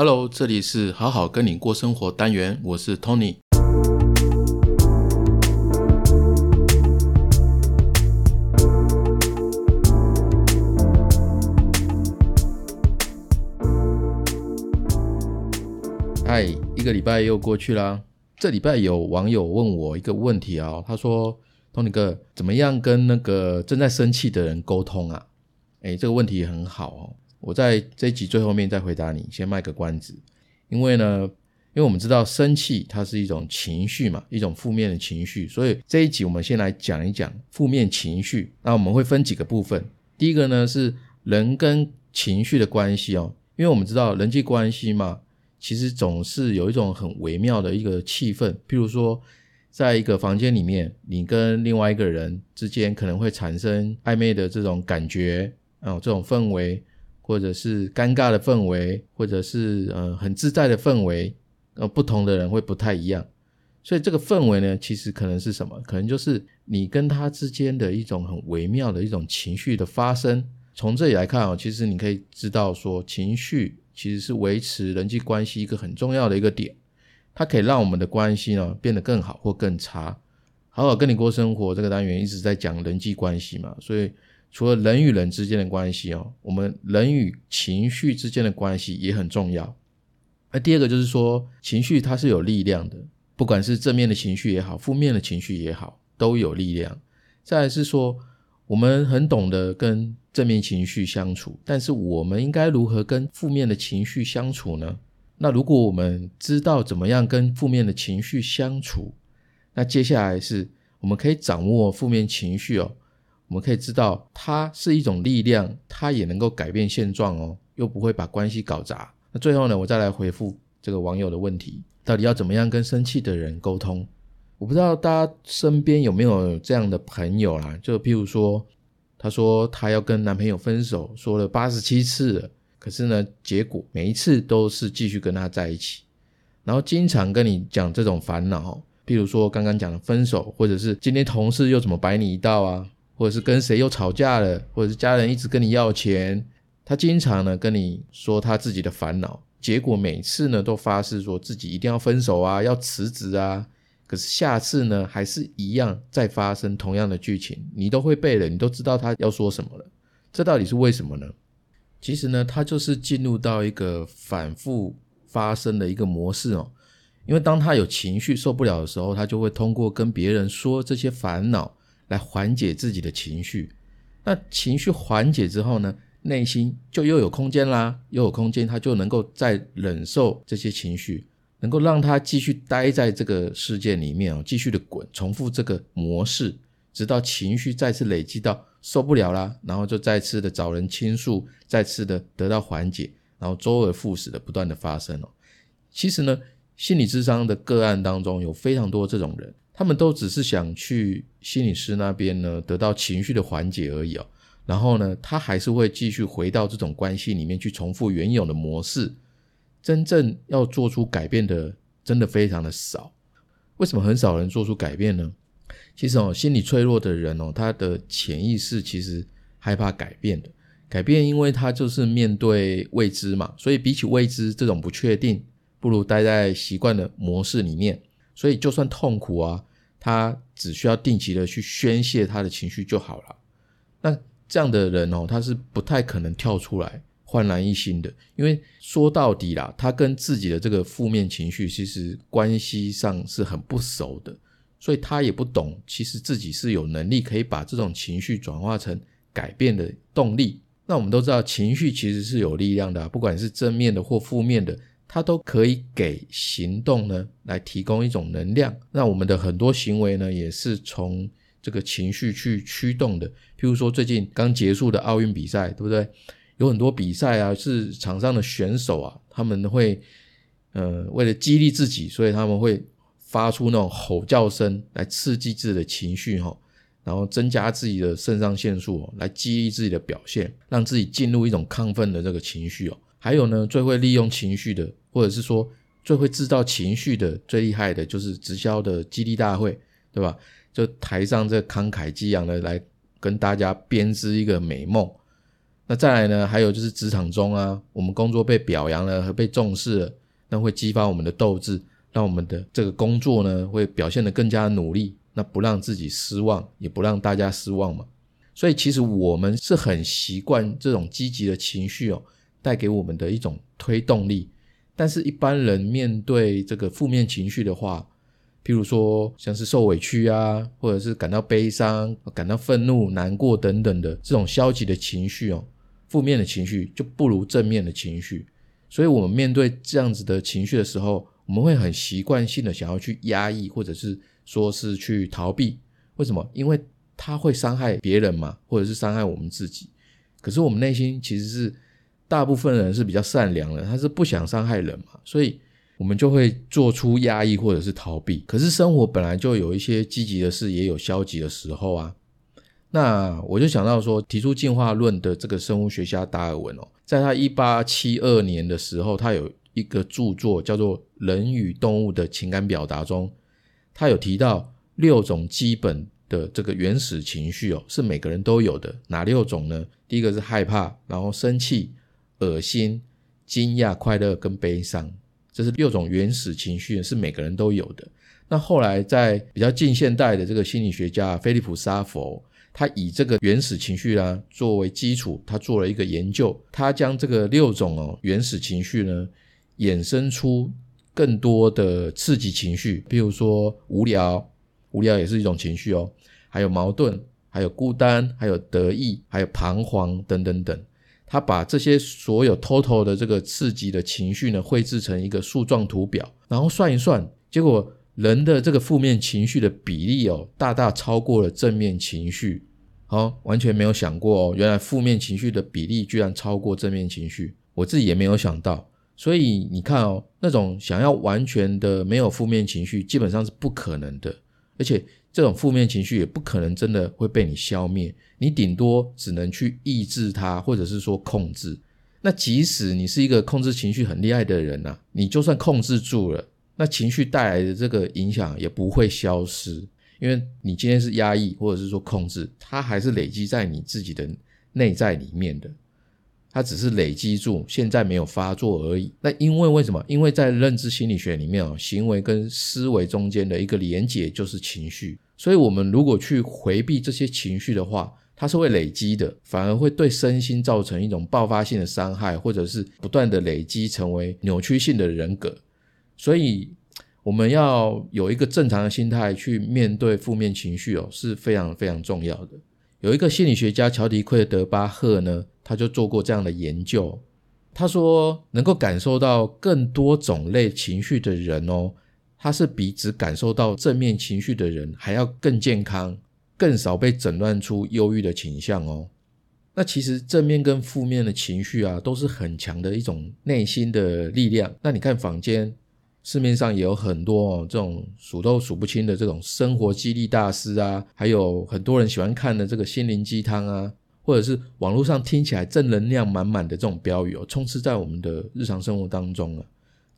Hello，这里是好好跟你过生活单元，我是 Tony。嗨，一个礼拜又过去啦。这礼拜有网友问我一个问题啊，他说：“Tony 哥，怎么样跟那个正在生气的人沟通啊？”哎，这个问题很好哦。我在这一集最后面再回答你，先卖个关子。因为呢，因为我们知道生气它是一种情绪嘛，一种负面的情绪，所以这一集我们先来讲一讲负面情绪。那我们会分几个部分。第一个呢是人跟情绪的关系哦，因为我们知道人际关系嘛。其实总是有一种很微妙的一个气氛，譬如说，在一个房间里面，你跟另外一个人之间可能会产生暧昧的这种感觉，哦，这种氛围，或者是尴尬的氛围，或者是呃很自在的氛围，呃，不同的人会不太一样，所以这个氛围呢，其实可能是什么？可能就是你跟他之间的一种很微妙的一种情绪的发生。从这里来看啊，其实你可以知道说情绪。其实是维持人际关系一个很重要的一个点，它可以让我们的关系呢变得更好或更差。好好跟你过生活这个单元一直在讲人际关系嘛，所以除了人与人之间的关系哦，我们人与情绪之间的关系也很重要。那第二个就是说，情绪它是有力量的，不管是正面的情绪也好，负面的情绪也好，都有力量。再来是说。我们很懂得跟正面情绪相处，但是我们应该如何跟负面的情绪相处呢？那如果我们知道怎么样跟负面的情绪相处，那接下来是我们可以掌握负面情绪哦，我们可以知道它是一种力量，它也能够改变现状哦，又不会把关系搞砸。那最后呢，我再来回复这个网友的问题：到底要怎么样跟生气的人沟通？我不知道大家身边有没有这样的朋友啦，就譬如说，她说她要跟男朋友分手，说了八十七次了，可是呢，结果每一次都是继续跟他在一起，然后经常跟你讲这种烦恼，譬如说刚刚讲的分手，或者是今天同事又怎么摆你一道啊，或者是跟谁又吵架了，或者是家人一直跟你要钱，他经常呢跟你说他自己的烦恼，结果每次呢都发誓说自己一定要分手啊，要辞职啊。可是下次呢，还是一样再发生同样的剧情，你都会背了，你都知道他要说什么了。这到底是为什么呢？其实呢，他就是进入到一个反复发生的一个模式哦。因为当他有情绪受不了的时候，他就会通过跟别人说这些烦恼来缓解自己的情绪。那情绪缓解之后呢，内心就又有空间啦，又有空间，他就能够再忍受这些情绪。能够让他继续待在这个世界里面哦，继续的滚，重复这个模式，直到情绪再次累积到受不了啦，然后就再次的找人倾诉，再次的得到缓解，然后周而复始的不断的发生哦。其实呢，心理智商的个案当中有非常多这种人，他们都只是想去心理师那边呢得到情绪的缓解而已哦，然后呢，他还是会继续回到这种关系里面去重复原有的模式。真正要做出改变的，真的非常的少。为什么很少人做出改变呢？其实哦，心理脆弱的人哦，他的潜意识其实害怕改变的。改变，因为他就是面对未知嘛，所以比起未知这种不确定，不如待在习惯的模式里面。所以就算痛苦啊，他只需要定期的去宣泄他的情绪就好了。那这样的人哦，他是不太可能跳出来。焕然一新的，因为说到底啦，他跟自己的这个负面情绪其实关系上是很不熟的，所以他也不懂，其实自己是有能力可以把这种情绪转化成改变的动力。那我们都知道，情绪其实是有力量的，不管是正面的或负面的，它都可以给行动呢来提供一种能量。那我们的很多行为呢，也是从这个情绪去驱动的。譬如说，最近刚结束的奥运比赛，对不对？有很多比赛啊，是场上的选手啊，他们会，呃，为了激励自己，所以他们会发出那种吼叫声来刺激自己的情绪哈，然后增加自己的肾上腺素哦来激励自己的表现，让自己进入一种亢奋的这个情绪哦。还有呢，最会利用情绪的，或者是说最会制造情绪的，最厉害的就是直销的激励大会，对吧？就台上这慷慨激昂的来跟大家编织一个美梦。那再来呢，还有就是职场中啊，我们工作被表扬了和被重视了，那会激发我们的斗志，让我们的这个工作呢会表现得更加努力，那不让自己失望，也不让大家失望嘛。所以其实我们是很习惯这种积极的情绪哦，带给我们的一种推动力。但是，一般人面对这个负面情绪的话，譬如说像是受委屈啊，或者是感到悲伤、感到愤怒、难过等等的这种消极的情绪哦，负面的情绪就不如正面的情绪。所以，我们面对这样子的情绪的时候，我们会很习惯性的想要去压抑，或者是说是去逃避。为什么？因为它会伤害别人嘛，或者是伤害我们自己。可是我们内心其实是。大部分人是比较善良的，他是不想伤害人嘛，所以我们就会做出压抑或者是逃避。可是生活本来就有一些积极的事，也有消极的时候啊。那我就想到说，提出进化论的这个生物学家达尔文哦，在他一八七二年的时候，他有一个著作叫做《人与动物的情感表达》中，他有提到六种基本的这个原始情绪哦，是每个人都有的。哪六种呢？第一个是害怕，然后生气。恶心、惊讶、快乐跟悲伤，这是六种原始情绪，是每个人都有的。那后来在比较近现代的这个心理学家菲利普·沙佛，他以这个原始情绪啊作为基础，他做了一个研究，他将这个六种哦原始情绪呢衍生出更多的刺激情绪，比如说无聊，无聊也是一种情绪哦，还有矛盾，还有孤单，还有得意，还有彷徨等等等。他把这些所有 total 的这个刺激的情绪呢，绘制成一个树状图表，然后算一算，结果人的这个负面情绪的比例哦，大大超过了正面情绪。好，完全没有想过哦，原来负面情绪的比例居然超过正面情绪，我自己也没有想到。所以你看哦，那种想要完全的没有负面情绪，基本上是不可能的，而且。这种负面情绪也不可能真的会被你消灭，你顶多只能去抑制它，或者是说控制。那即使你是一个控制情绪很厉害的人呐，你就算控制住了，那情绪带来的这个影响也不会消失，因为你今天是压抑或者是说控制，它还是累积在你自己的内在里面的。它只是累积住，现在没有发作而已。那因为为什么？因为在认知心理学里面哦，行为跟思维中间的一个连结就是情绪。所以，我们如果去回避这些情绪的话，它是会累积的，反而会对身心造成一种爆发性的伤害，或者是不断的累积成为扭曲性的人格。所以，我们要有一个正常的心态去面对负面情绪哦，是非常非常重要的。有一个心理学家乔迪·奎德巴赫呢。他就做过这样的研究，他说能够感受到更多种类情绪的人哦，他是比只感受到正面情绪的人还要更健康，更少被诊断出忧郁的倾向哦。那其实正面跟负面的情绪啊，都是很强的一种内心的力量。那你看坊间市面上也有很多哦，这种数都数不清的这种生活激励大师啊，还有很多人喜欢看的这个心灵鸡汤啊。或者是网络上听起来正能量满满的这种标语哦，充斥在我们的日常生活当中了。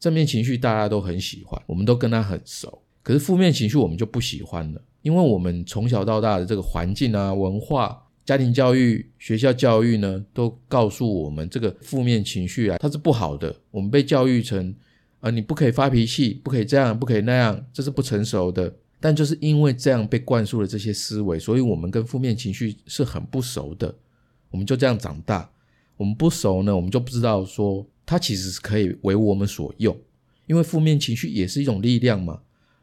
正面情绪大家都很喜欢，我们都跟他很熟。可是负面情绪我们就不喜欢了，因为我们从小到大的这个环境啊、文化、家庭教育、学校教育呢，都告诉我们这个负面情绪啊，它是不好的。我们被教育成啊，你不可以发脾气，不可以这样，不可以那样，这是不成熟的。但就是因为这样被灌输了这些思维，所以我们跟负面情绪是很不熟的。我们就这样长大，我们不熟呢，我们就不知道说它其实是可以为我们所用，因为负面情绪也是一种力量嘛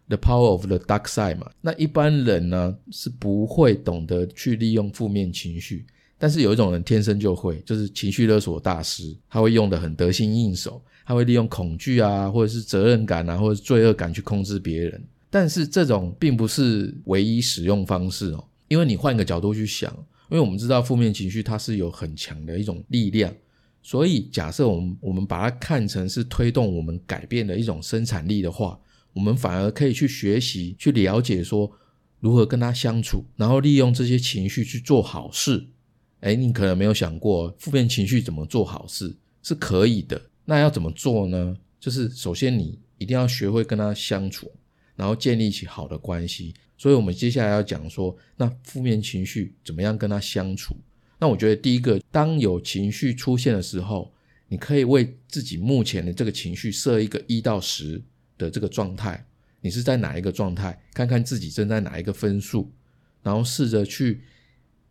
，the power of the dark side 嘛。那一般人呢是不会懂得去利用负面情绪，但是有一种人天生就会，就是情绪勒索大师，他会用的很得心应手，他会利用恐惧啊，或者是责任感啊，或者是罪恶感去控制别人。但是这种并不是唯一使用方式哦，因为你换个角度去想，因为我们知道负面情绪它是有很强的一种力量，所以假设我们我们把它看成是推动我们改变的一种生产力的话，我们反而可以去学习去了解说如何跟它相处，然后利用这些情绪去做好事。哎，你可能没有想过负面情绪怎么做好事是可以的，那要怎么做呢？就是首先你一定要学会跟它相处。然后建立起好的关系，所以我们接下来要讲说，那负面情绪怎么样跟他相处？那我觉得第一个，当有情绪出现的时候，你可以为自己目前的这个情绪设一个一到十的这个状态，你是在哪一个状态？看看自己正在哪一个分数，然后试着去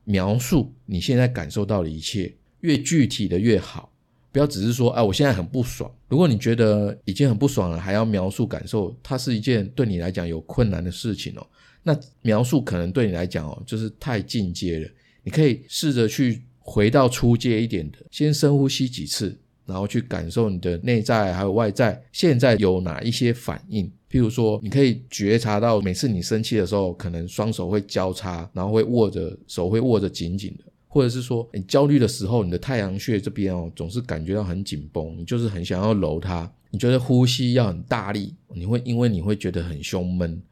描述你现在感受到的一切，越具体的越好。不要只是说，哎，我现在很不爽。如果你觉得已经很不爽了，还要描述感受，它是一件对你来讲有困难的事情哦。那描述可能对你来讲哦，就是太进阶了。你可以试着去回到初阶一点的，先深呼吸几次，然后去感受你的内在还有外在现在有哪一些反应。譬如说，你可以觉察到每次你生气的时候，可能双手会交叉，然后会握着手会握着紧紧的。或者是说，你焦虑的时候，你的太阳穴这边哦，总是感觉到很紧绷，你就是很想要揉它。你觉得呼吸要很大力，你会因为你会觉得很胸闷，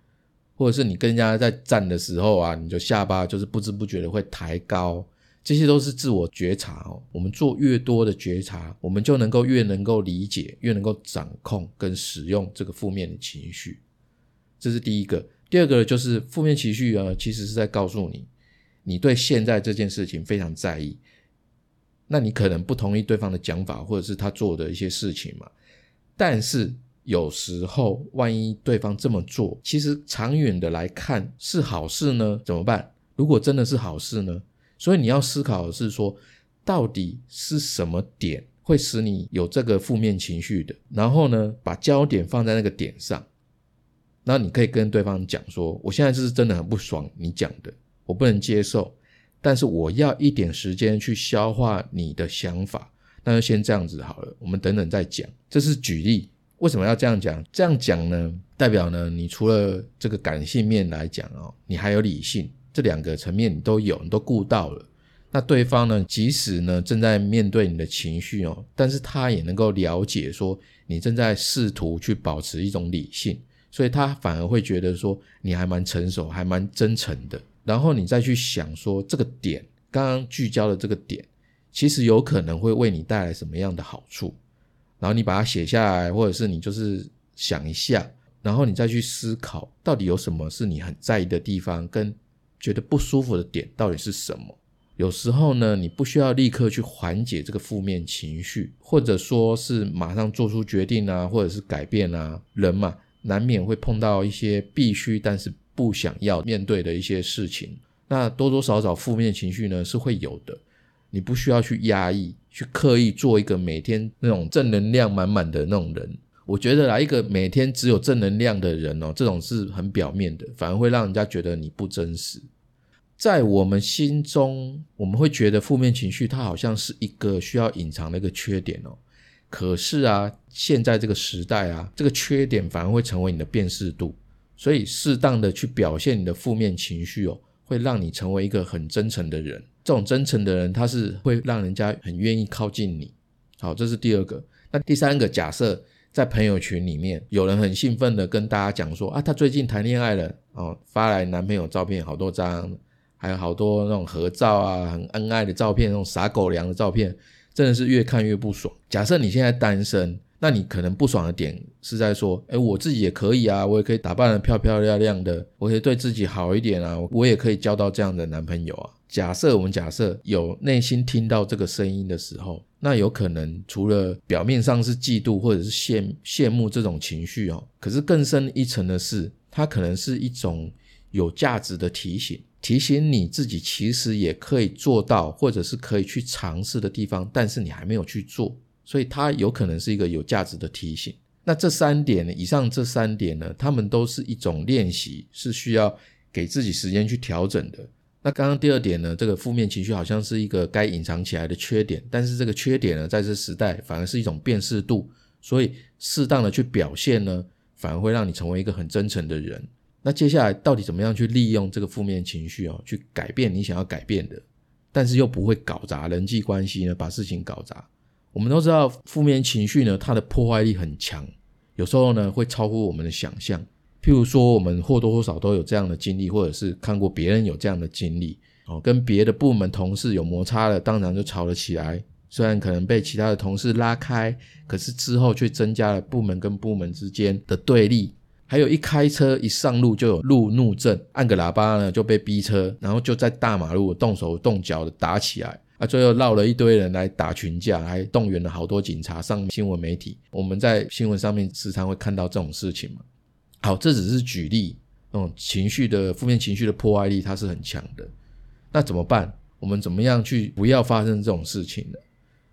或者是你跟人家在站的时候啊，你就下巴就是不知不觉的会抬高，这些都是自我觉察哦。我们做越多的觉察，我们就能够越能够理解，越能够掌控跟使用这个负面的情绪。这是第一个。第二个就是负面情绪啊，其实是在告诉你。你对现在这件事情非常在意，那你可能不同意对方的讲法，或者是他做的一些事情嘛？但是有时候，万一对方这么做，其实长远的来看是好事呢？怎么办？如果真的是好事呢？所以你要思考的是说，到底是什么点会使你有这个负面情绪的？然后呢，把焦点放在那个点上，那你可以跟对方讲说：“我现在是真的很不爽你讲的。”我不能接受，但是我要一点时间去消化你的想法，那就先这样子好了。我们等等再讲。这是举例，为什么要这样讲？这样讲呢，代表呢，你除了这个感性面来讲哦，你还有理性，这两个层面你都有，你都顾到了。那对方呢，即使呢正在面对你的情绪哦，但是他也能够了解说你正在试图去保持一种理性，所以他反而会觉得说你还蛮成熟，还蛮真诚的。然后你再去想说这个点，刚刚聚焦的这个点，其实有可能会为你带来什么样的好处？然后你把它写下来，或者是你就是想一下，然后你再去思考，到底有什么是你很在意的地方，跟觉得不舒服的点到底是什么？有时候呢，你不需要立刻去缓解这个负面情绪，或者说是马上做出决定啊，或者是改变啊，人嘛，难免会碰到一些必须，但是。不想要面对的一些事情，那多多少少负面情绪呢是会有的。你不需要去压抑，去刻意做一个每天那种正能量满满的那种人。我觉得来，一个每天只有正能量的人哦，这种是很表面的，反而会让人家觉得你不真实。在我们心中，我们会觉得负面情绪它好像是一个需要隐藏的一个缺点哦。可是啊，现在这个时代啊，这个缺点反而会成为你的辨识度。所以，适当的去表现你的负面情绪哦，会让你成为一个很真诚的人。这种真诚的人，他是会让人家很愿意靠近你。好，这是第二个。那第三个，假设在朋友群里面，有人很兴奋的跟大家讲说啊，他最近谈恋爱了哦，发来男朋友照片好多张，还有好多那种合照啊，很恩爱的照片，那种撒狗粮的照片，真的是越看越不爽。假设你现在单身。那你可能不爽的点是在说，哎，我自己也可以啊，我也可以打扮的漂漂亮亮的，我可以对自己好一点啊，我也可以交到这样的男朋友啊。假设我们假设有内心听到这个声音的时候，那有可能除了表面上是嫉妒或者是羡羡慕这种情绪哦，可是更深一层的是，它可能是一种有价值的提醒，提醒你自己其实也可以做到，或者是可以去尝试的地方，但是你还没有去做。所以它有可能是一个有价值的提醒。那这三点呢？以上这三点呢，他们都是一种练习，是需要给自己时间去调整的。那刚刚第二点呢，这个负面情绪好像是一个该隐藏起来的缺点，但是这个缺点呢，在这时代反而是一种辨识度。所以适当的去表现呢，反而会让你成为一个很真诚的人。那接下来到底怎么样去利用这个负面情绪哦，去改变你想要改变的，但是又不会搞砸人际关系呢？把事情搞砸。我们都知道，负面情绪呢，它的破坏力很强，有时候呢会超乎我们的想象。譬如说，我们或多或少都有这样的经历，或者是看过别人有这样的经历哦，跟别的部门同事有摩擦了，当然就吵了起来。虽然可能被其他的同事拉开，可是之后却增加了部门跟部门之间的对立。还有一开车一上路就有路怒症，按个喇叭呢就被逼车，然后就在大马路动手动脚的打起来。啊，最后绕了一堆人来打群架，还动员了好多警察上新闻媒体。我们在新闻上面时常会看到这种事情嘛。好，这只是举例，那种情绪的负面情绪的破坏力它是很强的。那怎么办？我们怎么样去不要发生这种事情呢？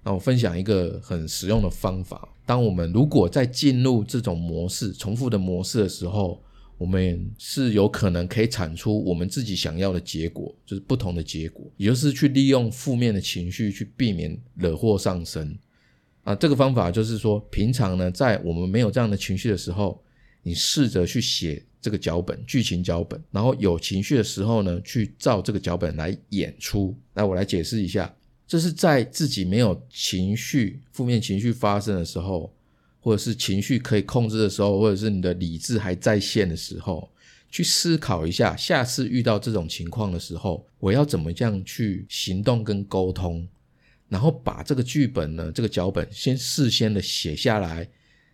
那我分享一个很实用的方法。当我们如果在进入这种模式、重复的模式的时候，我们是有可能可以产出我们自己想要的结果，就是不同的结果，也就是去利用负面的情绪去避免惹祸上身。啊，这个方法就是说，平常呢，在我们没有这样的情绪的时候，你试着去写这个脚本、剧情脚本，然后有情绪的时候呢，去照这个脚本来演出。那我来解释一下，这是在自己没有情绪、负面情绪发生的时候。或者是情绪可以控制的时候，或者是你的理智还在线的时候，去思考一下，下次遇到这种情况的时候，我要怎么样去行动跟沟通，然后把这个剧本呢，这个脚本先事先的写下来。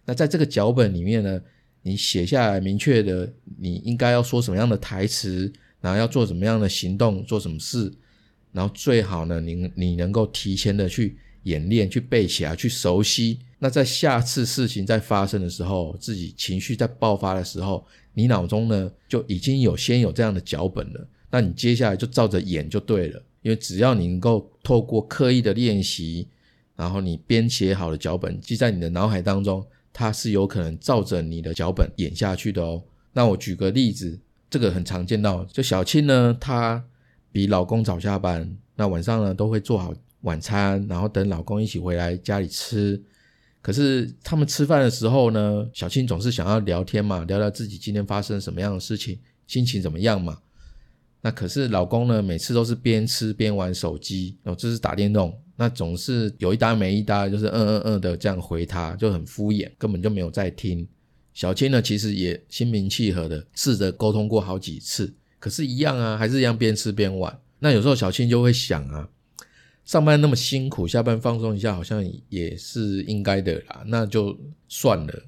那在这个脚本里面呢，你写下来明确的，你应该要说什么样的台词，然后要做什么样的行动，做什么事，然后最好呢，你你能够提前的去演练，去背起来，去熟悉。那在下次事情在发生的时候，自己情绪在爆发的时候，你脑中呢就已经有先有这样的脚本了。那你接下来就照着演就对了。因为只要你能够透过刻意的练习，然后你编写好的脚本记在你的脑海当中，它是有可能照着你的脚本演下去的哦。那我举个例子，这个很常见到，就小青呢，她比老公早下班，那晚上呢都会做好晚餐，然后等老公一起回来家里吃。可是他们吃饭的时候呢，小青总是想要聊天嘛，聊聊自己今天发生什么样的事情，心情怎么样嘛。那可是老公呢，每次都是边吃边玩手机，哦，这是打电动，那总是有一搭没一搭，就是嗯嗯嗯的这样回他，就很敷衍，根本就没有在听。小青呢，其实也心平气和的试着沟通过好几次，可是，一样啊，还是一样边吃边玩。那有时候小青就会想啊。上班那么辛苦，下班放松一下好像也是应该的啦，那就算了，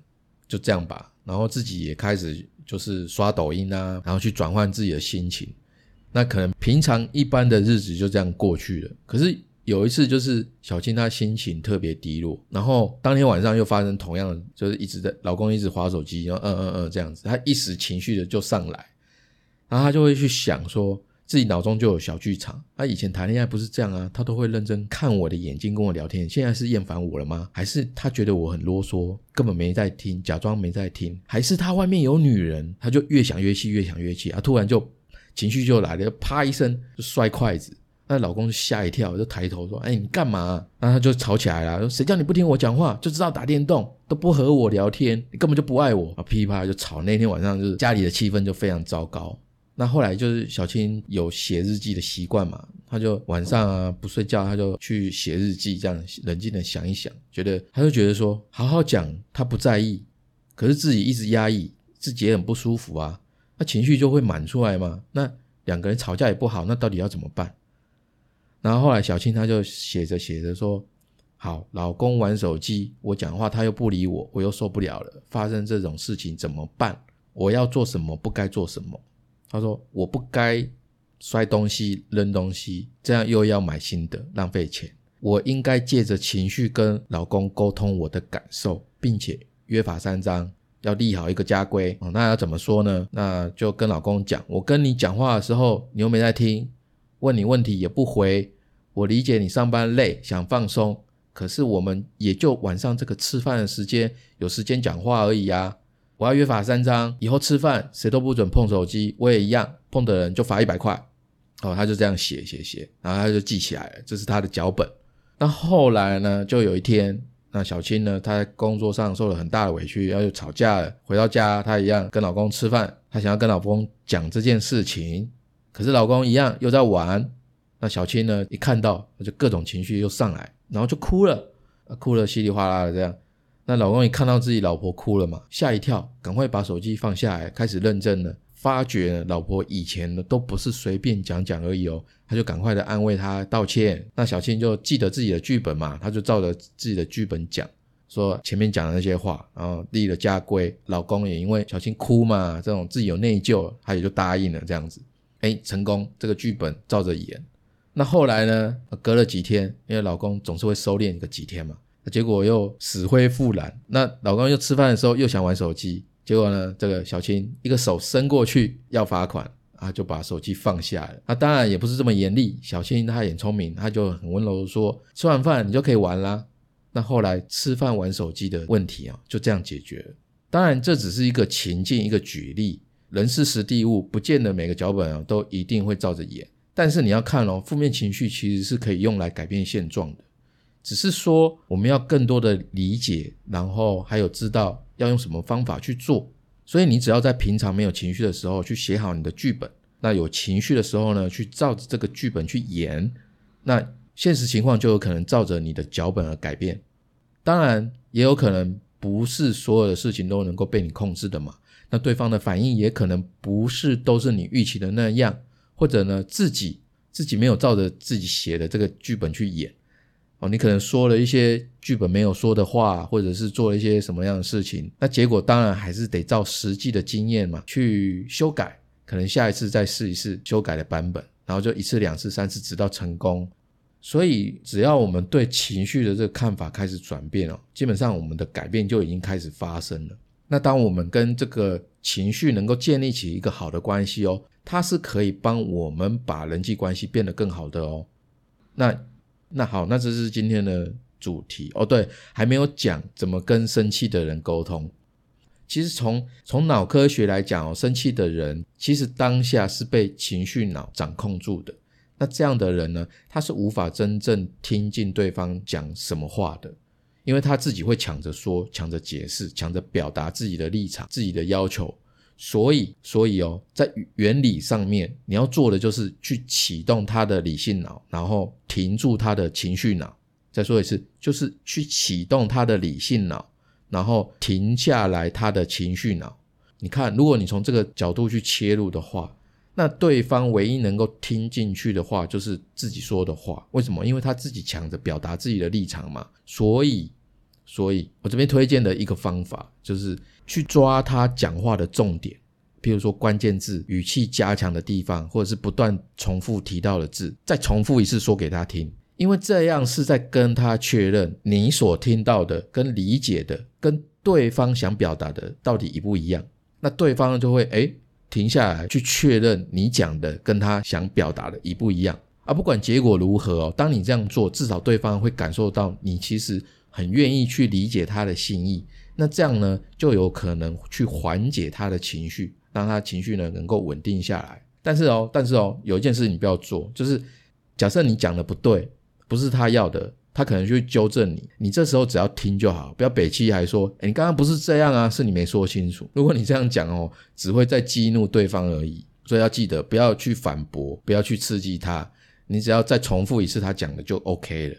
就这样吧。然后自己也开始就是刷抖音啊，然后去转换自己的心情。那可能平常一般的日子就这样过去了。可是有一次，就是小青她心情特别低落，然后当天晚上又发生同样的，就是一直在老公一直划手机，然后嗯嗯嗯这样子，她一时情绪的就上来，然后她就会去想说。自己脑中就有小剧场。他以前谈恋爱不是这样啊，他都会认真看我的眼睛跟我聊天。现在是厌烦我了吗？还是他觉得我很啰嗦，根本没在听，假装没在听？还是他外面有女人？他就越想越气，越想越气啊！突然就情绪就来了，就啪一声就摔筷子。那老公就吓一跳，就抬头说：“哎，你干嘛？”然后他就吵起来了，说：“谁叫你不听我讲话，就知道打电动，都不和我聊天，你根本就不爱我。”啊，噼啪就吵。那天晚上就是家里的气氛就非常糟糕。那后来就是小青有写日记的习惯嘛，他就晚上啊不睡觉，他就去写日记，这样冷静的想一想，觉得他就觉得说好好讲他不在意，可是自己一直压抑，自己也很不舒服啊，那情绪就会满出来嘛。那两个人吵架也不好，那到底要怎么办？然后后来小青他就写着写着说，好，老公玩手机，我讲话他又不理我，我又受不了了，发生这种事情怎么办？我要做什么？不该做什么？他说：“我不该摔东西、扔东西，这样又要买新的，浪费钱。我应该借着情绪跟老公沟通我的感受，并且约法三章，要立好一个家规。那要怎么说呢？那就跟老公讲：我跟你讲话的时候，你又没在听，问你问题也不回。我理解你上班累，想放松，可是我们也就晚上这个吃饭的时间，有时间讲话而已呀。”我要约法三章，以后吃饭谁都不准碰手机，我也一样，碰的人就罚一百块。哦，他就这样写写写，然后他就记起来了，这是他的脚本。那后来呢，就有一天，那小青呢，她在工作上受了很大的委屈，然后就吵架了。回到家，她一样跟老公吃饭，她想要跟老公讲这件事情，可是老公一样又在玩。那小青呢，一看到，就各种情绪又上来，然后就哭了，哭了稀里哗啦的这样。那老公一看到自己老婆哭了嘛，吓一跳，赶快把手机放下来，开始认真了，发觉老婆以前呢都不是随便讲讲而已哦，他就赶快的安慰她道歉。那小青就记得自己的剧本嘛，他就照着自己的剧本讲，说前面讲的那些话，然后立了家规。老公也因为小青哭嘛，这种自己有内疚，他也就答应了这样子。哎，成功，这个剧本照着演。那后来呢，隔了几天，因为老公总是会收敛个几天嘛，结果又死灰复燃。那老公又吃饭的时候又想玩手机，结果呢，这个小青一个手伸过去要罚款。啊，就把手机放下了。那当然也不是这么严厉，小青她很聪明，她就很温柔的说：“吃完饭你就可以玩啦。”那后来吃饭玩手机的问题啊，就这样解决了。当然这只是一个情境，一个举例，人事实地物，不见得每个脚本啊都一定会照着演。但是你要看哦，负面情绪其实是可以用来改变现状的，只是说我们要更多的理解，然后还有知道要用什么方法去做。所以你只要在平常没有情绪的时候去写好你的剧本，那有情绪的时候呢，去照着这个剧本去演，那现实情况就有可能照着你的脚本而改变。当然，也有可能不是所有的事情都能够被你控制的嘛。那对方的反应也可能不是都是你预期的那样，或者呢，自己自己没有照着自己写的这个剧本去演。哦，你可能说了一些剧本没有说的话，或者是做了一些什么样的事情，那结果当然还是得照实际的经验嘛去修改，可能下一次再试一试修改的版本，然后就一次、两次、三次，直到成功。所以，只要我们对情绪的这个看法开始转变哦，基本上我们的改变就已经开始发生了。那当我们跟这个情绪能够建立起一个好的关系哦，它是可以帮我们把人际关系变得更好的哦。那。那好，那这是今天的主题哦。对，还没有讲怎么跟生气的人沟通。其实从从脑科学来讲哦，生气的人其实当下是被情绪脑掌控住的。那这样的人呢，他是无法真正听进对方讲什么话的，因为他自己会抢着说、抢着解释、抢着表达自己的立场、自己的要求。所以，所以哦，在原理上面，你要做的就是去启动他的理性脑，然后停住他的情绪脑。再说一次，就是去启动他的理性脑，然后停下来他的情绪脑。你看，如果你从这个角度去切入的话，那对方唯一能够听进去的话，就是自己说的话。为什么？因为他自己抢着表达自己的立场嘛。所以。所以我这边推荐的一个方法，就是去抓他讲话的重点，譬如说关键字、语气加强的地方，或者是不断重复提到的字，再重复一次说给他听，因为这样是在跟他确认你所听到的、跟理解的、跟对方想表达的到底一不一样。那对方就会诶停下来去确认你讲的跟他想表达的一不一样啊。不管结果如何哦，当你这样做，至少对方会感受到你其实。很愿意去理解他的心意，那这样呢，就有可能去缓解他的情绪，让他情绪呢能够稳定下来。但是哦，但是哦，有一件事你不要做，就是假设你讲的不对，不是他要的，他可能就会纠正你。你这时候只要听就好，不要北气还说，哎，你刚刚不是这样啊，是你没说清楚。如果你这样讲哦，只会在激怒对方而已。所以要记得，不要去反驳，不要去刺激他，你只要再重复一次他讲的就 OK 了。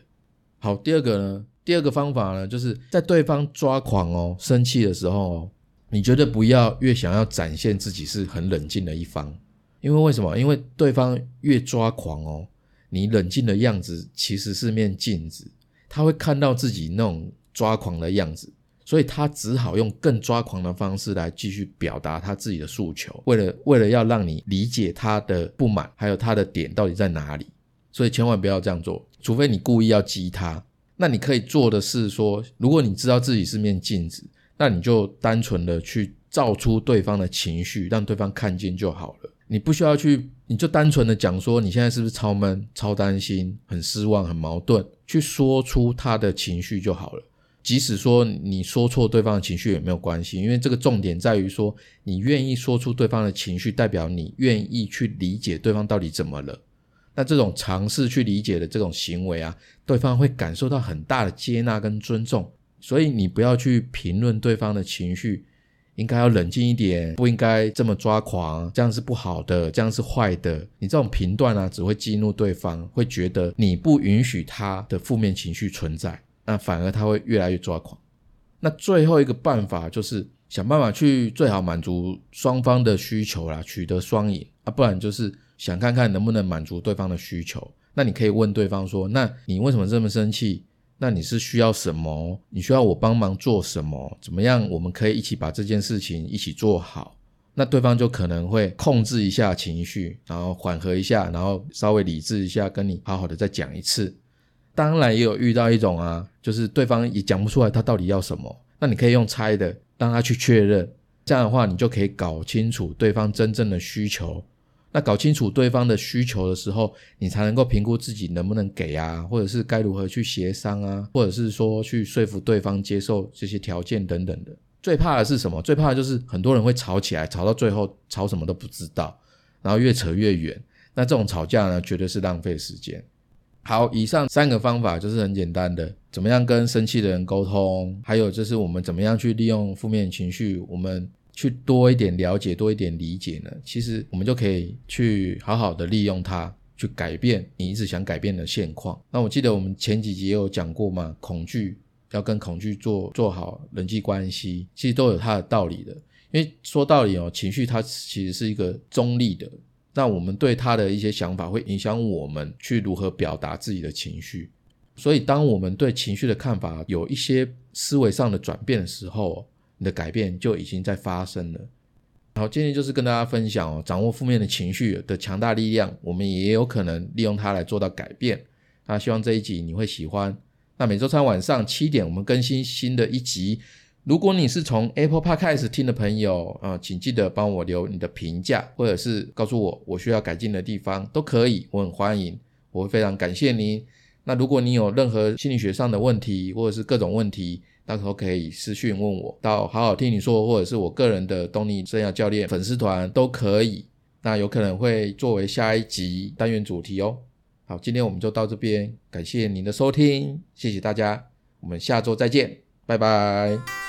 好，第二个呢？第二个方法呢，就是在对方抓狂哦、生气的时候哦，你绝对不要越想要展现自己是很冷静的一方，因为为什么？因为对方越抓狂哦，你冷静的样子其实是面镜子，他会看到自己那种抓狂的样子，所以他只好用更抓狂的方式来继续表达他自己的诉求，为了为了要让你理解他的不满，还有他的点到底在哪里，所以千万不要这样做，除非你故意要激他。那你可以做的是说，如果你知道自己是面镜子，那你就单纯的去照出对方的情绪，让对方看见就好了。你不需要去，你就单纯的讲说你现在是不是超闷、超担心、很失望、很矛盾，去说出他的情绪就好了。即使说你说错对方的情绪也没有关系，因为这个重点在于说你愿意说出对方的情绪，代表你愿意去理解对方到底怎么了。那这种尝试去理解的这种行为啊，对方会感受到很大的接纳跟尊重，所以你不要去评论对方的情绪，应该要冷静一点，不应该这么抓狂，这样是不好的，这样是坏的。你这种评断啊，只会激怒对方，会觉得你不允许他的负面情绪存在，那反而他会越来越抓狂。那最后一个办法就是想办法去最好满足双方的需求啦，取得双赢啊，不然就是。想看看能不能满足对方的需求，那你可以问对方说：“那你为什么这么生气？那你是需要什么？你需要我帮忙做什么？怎么样？我们可以一起把这件事情一起做好。”那对方就可能会控制一下情绪，然后缓和一下，然后稍微理智一下，跟你好好的再讲一次。当然也有遇到一种啊，就是对方也讲不出来他到底要什么，那你可以用猜的让他去确认，这样的话你就可以搞清楚对方真正的需求。那搞清楚对方的需求的时候，你才能够评估自己能不能给啊，或者是该如何去协商啊，或者是说去说服对方接受这些条件等等的。最怕的是什么？最怕的就是很多人会吵起来，吵到最后吵什么都不知道，然后越扯越远。那这种吵架呢，绝对是浪费时间。好，以上三个方法就是很简单的，怎么样跟生气的人沟通，还有就是我们怎么样去利用负面情绪，我们去多一点了解，多一点理解呢？其实我们就可以去好好的利用它，去改变你一直想改变的现况。那我记得我们前几集也有讲过嘛，恐惧要跟恐惧做做好人际关系，其实都有它的道理的。因为说道理哦，情绪它其实是一个中立的。那我们对他的一些想法会影响我们去如何表达自己的情绪，所以当我们对情绪的看法有一些思维上的转变的时候，你的改变就已经在发生了。好，今天就是跟大家分享哦，掌握负面的情绪的强大力量，我们也有可能利用它来做到改变。那希望这一集你会喜欢。那每周三晚上七点，我们更新新的一集。如果你是从 Apple Podcast 听的朋友啊，请记得帮我留你的评价，或者是告诉我我需要改进的地方都可以，我很欢迎，我会非常感谢您。那如果你有任何心理学上的问题，或者是各种问题，到时候可以私讯问我，到好好听你说，或者是我个人的动力生涯教练粉丝团都可以。那有可能会作为下一集单元主题哦。好，今天我们就到这边，感谢您的收听，谢谢大家，我们下周再见，拜拜。